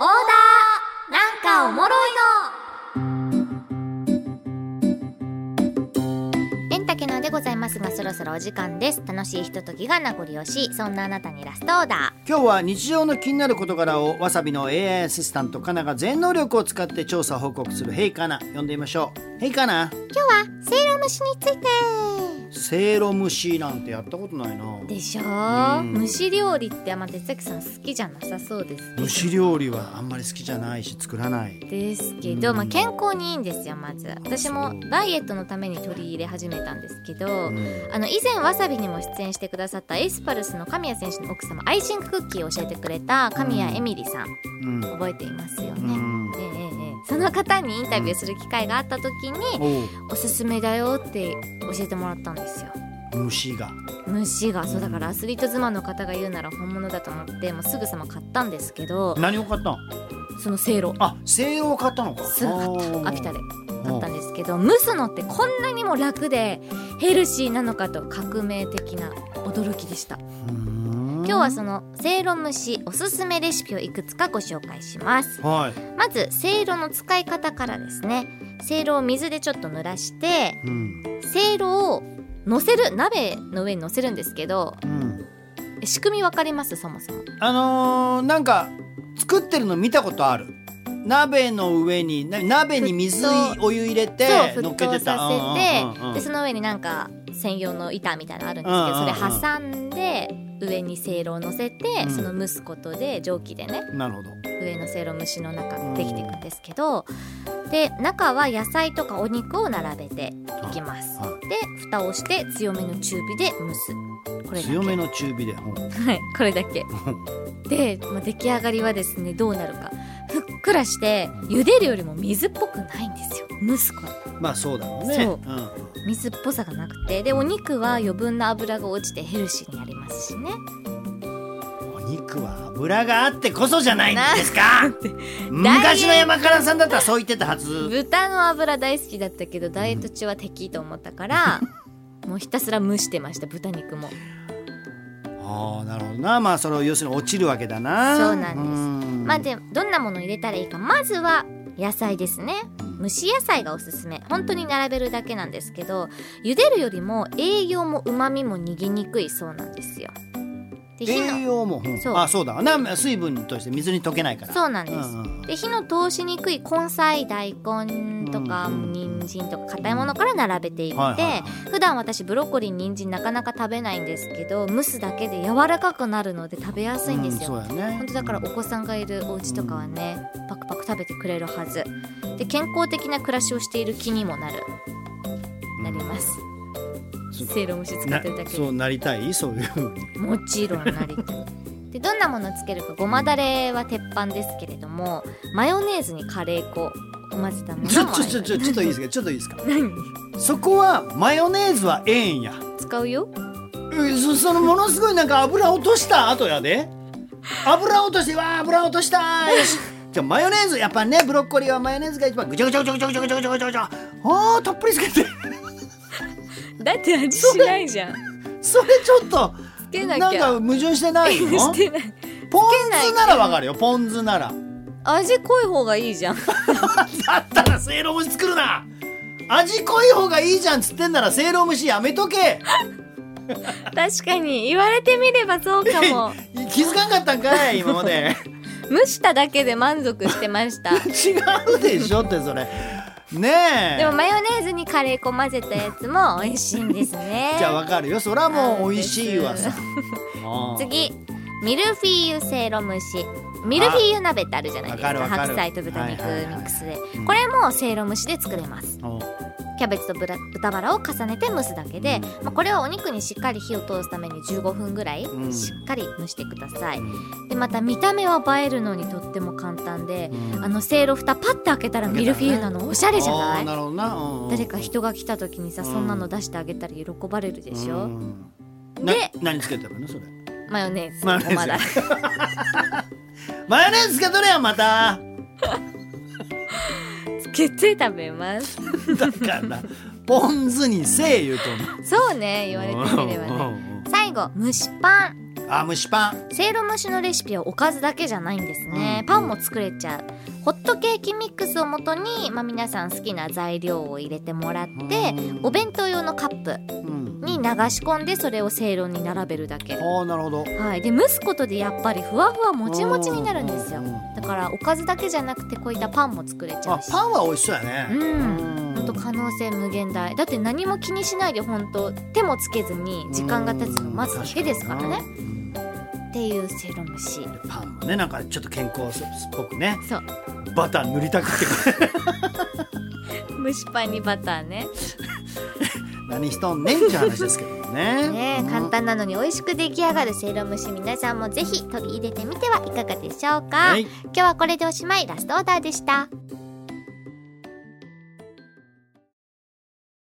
オーダー。なんかおもろいの。でございますがそろそろお時間です。楽しいひとときが名残惜しい。そんなあなたにラストオーダ今日は日常の気になる事柄をわさびの AI アシスタントカナが全能力を使って調査報告する「ヘイカナ」呼んでみましょう「ヘイカナ。ー今日はせいろ蒸しについて。せいろ蒸しなんてやったことないな。でしょ？うん。蒸し料理ってあんま哲崎さん好きじゃなさそうです蒸し料理はあんまり好きじゃないし作らない。ですけど、うん。まあ、健康にいいんですよまず。私もダイエットのために取り入れ始めたんですけど、うん。あの以前わさびにも出演してくださったエスパルスの神谷選手の奥様アイシングクッキーを教えてくれた神谷エミリさんうん。覚えていますようね、ん。ええええその方にインタビューする機会があった時におすすめだよって教えてもらったんですよ。蒸しが。虫が。そうだからアスリート妻の方が言うなら本物だと思ってもうすぐさま買ったんですけど何を買ったのそのせいろあせいろを買ったのか。すぐ買った。秋田でど蒸すのってこんなにも楽でヘルシーなのかと革命的な驚きでした。うん。今日はそのせいろ蒸しおすすめレシピをいくつかご紹介します。はい。まずせいろの使い方からですね。せいろを水でちょっと濡らしてうん。せいろを乗せる鍋の上に乗せるんですけどうん。仕組みわかります？そもそも。あのー、なんか作ってるの見たことある鍋の上にな鍋に水沸お湯入れて沸乗っけてた。騰させて、うんうん。でその上になんか専用の板みたいなのあるんですけど、それ挟んで上にせいろを乗せて、うん。その蒸すことで蒸気でねなるほど。上のせいろ蒸しの中ができていくんですけど、で中は野菜とかお肉を並べていきます、はで蓋をして強めの中火で蒸す。これだけ。強めの中火で。はいこれだけ。で、まあ、出来上がりはですねどうなるか。ふっくらして茹でるよりも水っぽくないんですよ。蒸すことまあそうだろうね。そう。ん。水っぽさがなくて。でお肉は余分な油が落ちてヘルシーになりますしね。お肉は油があってこそじゃないんですか？昔の山からさんだったらそう言ってたはず。豚の油大好きだったけどダイエット中は敵と思ったから もうひたすら蒸してました豚肉もああなるほどな。まあそれを要するに落ちるわけだな。そうなんです。ん。まあでどんなものを入れたらいいか。まずは野菜ですね。蒸し野菜がおすすめ。本当に並べるだけなんですけど茹でるよりも栄養もうまみも逃げにくいそうなんですよで火の。栄養も、うん。そう。あそうだ。な水分として水に溶けないから。そうなんです、うんうんで火の通しにくい根菜大根とかうん人参とか硬いものから並べていって、はいはいはい。普段私ブロッコリー人参なかなか食べないんですけど蒸すだけで柔らかくなるので食べやすいんですよ、うん、そうやね。本当だからお子さんがいるお家とかはね、パクパク食べてくれるはず。で健康的な暮らしをしている気にもなる。なります、そうせいろ蒸し使なってるだけで。そうなりたい？そういうふうに。もちろんなりたい。でどんなものをつけるかごまだれは鉄板ですけれどもマヨネーズにカレー粉を混ぜたものもちょちょちょちょちょっといいですかちょっといいですか何そこはマヨネーズはええんや使うようんそそのものすごいなんか油落とした後やで油落としてわあ油落としたよしじゃあマヨネーズやっぱねブロッコリーはマヨネーズが一番ぐちゃぐちゃぐちゃぐちゃぐちゃぐちゃぐちゃぐちゃぐちゃあーたっぷりつけてだって味しないじゃん。それちょっとつけななんかきゃ矛盾してないの？してない。ポン酢ならわかるよ。ポン酢なら。味濃い方がいいじゃん。だったらせいろ蒸し作るな。味濃い方がいいじゃんっつってんならせいろ蒸しやめとけ。確かに。言われてみればそうかも。気づかんかったんかい今まで。蒸しただけで満足してました。違うでしょってそれねえ。でもマヨネーズにカレー粉混ぜたやつも美味しいんですね。じゃあわかるよ。そらもう美味しいわさ。次ミルフィーユせいろ蒸しミルフィーユ鍋ってあるじゃないですか。白菜と豚肉ミックスで、うんこれもせいろ蒸しで作れます。おキャベツと豚バラを重ねて蒸すだけで、まあ、これはお肉にしっかり火を通すために15分ぐらいうん。しっかり蒸してください、うん。でまた見た目は映えるのにとっても簡単で、うん。あのせいろ蓋パッて開けたらミルフィーユなのおしゃれじゃない？ああなるほどな。うんうん誰か人が来た時にさそんなの出してあげたら喜ばれるでしょ、うん。でな何つけてるのそれ？マヨネーズ。マヨネーズ。ごまだ。れ マヨネーズつけとるやんまた？つけて食べます。だからポン酢にせえ言うとそうね言われてみればね。ね最後蒸しパンあ蒸しパン。せいろ蒸しのレシピはおかずだけじゃないんですね、パンも作れちゃう。ホットケーキミックスをもとに、まあ、皆さん好きな材料を入れてもらってうん。お弁当用のカップうん。に流し込んでそれをせいろに並べるだけ。ああなるほど。はい、で蒸すことでやっぱりふわふわもちもちになるんですよ。うん。だからおかずだけじゃなくてこういったパンも作れちゃうし。あパンは美味しそうやね。うん。本当可能性無限大。だって何も気にしないで本当手もつけずに時間が経つの待つだけですからねっていうせいろ蒸しパンもねなんかちょっと健康っぽくね。そう。バター塗りたくって。蒸しパンにバターね。何しとんねんって話ですけどもね。ねうん簡単なのに美味しく出来上がるせいろ蒸し皆さんもぜひ取り入れてみてはいかがでしょうか、はい。今日はこれでおしまいラストオーダーでした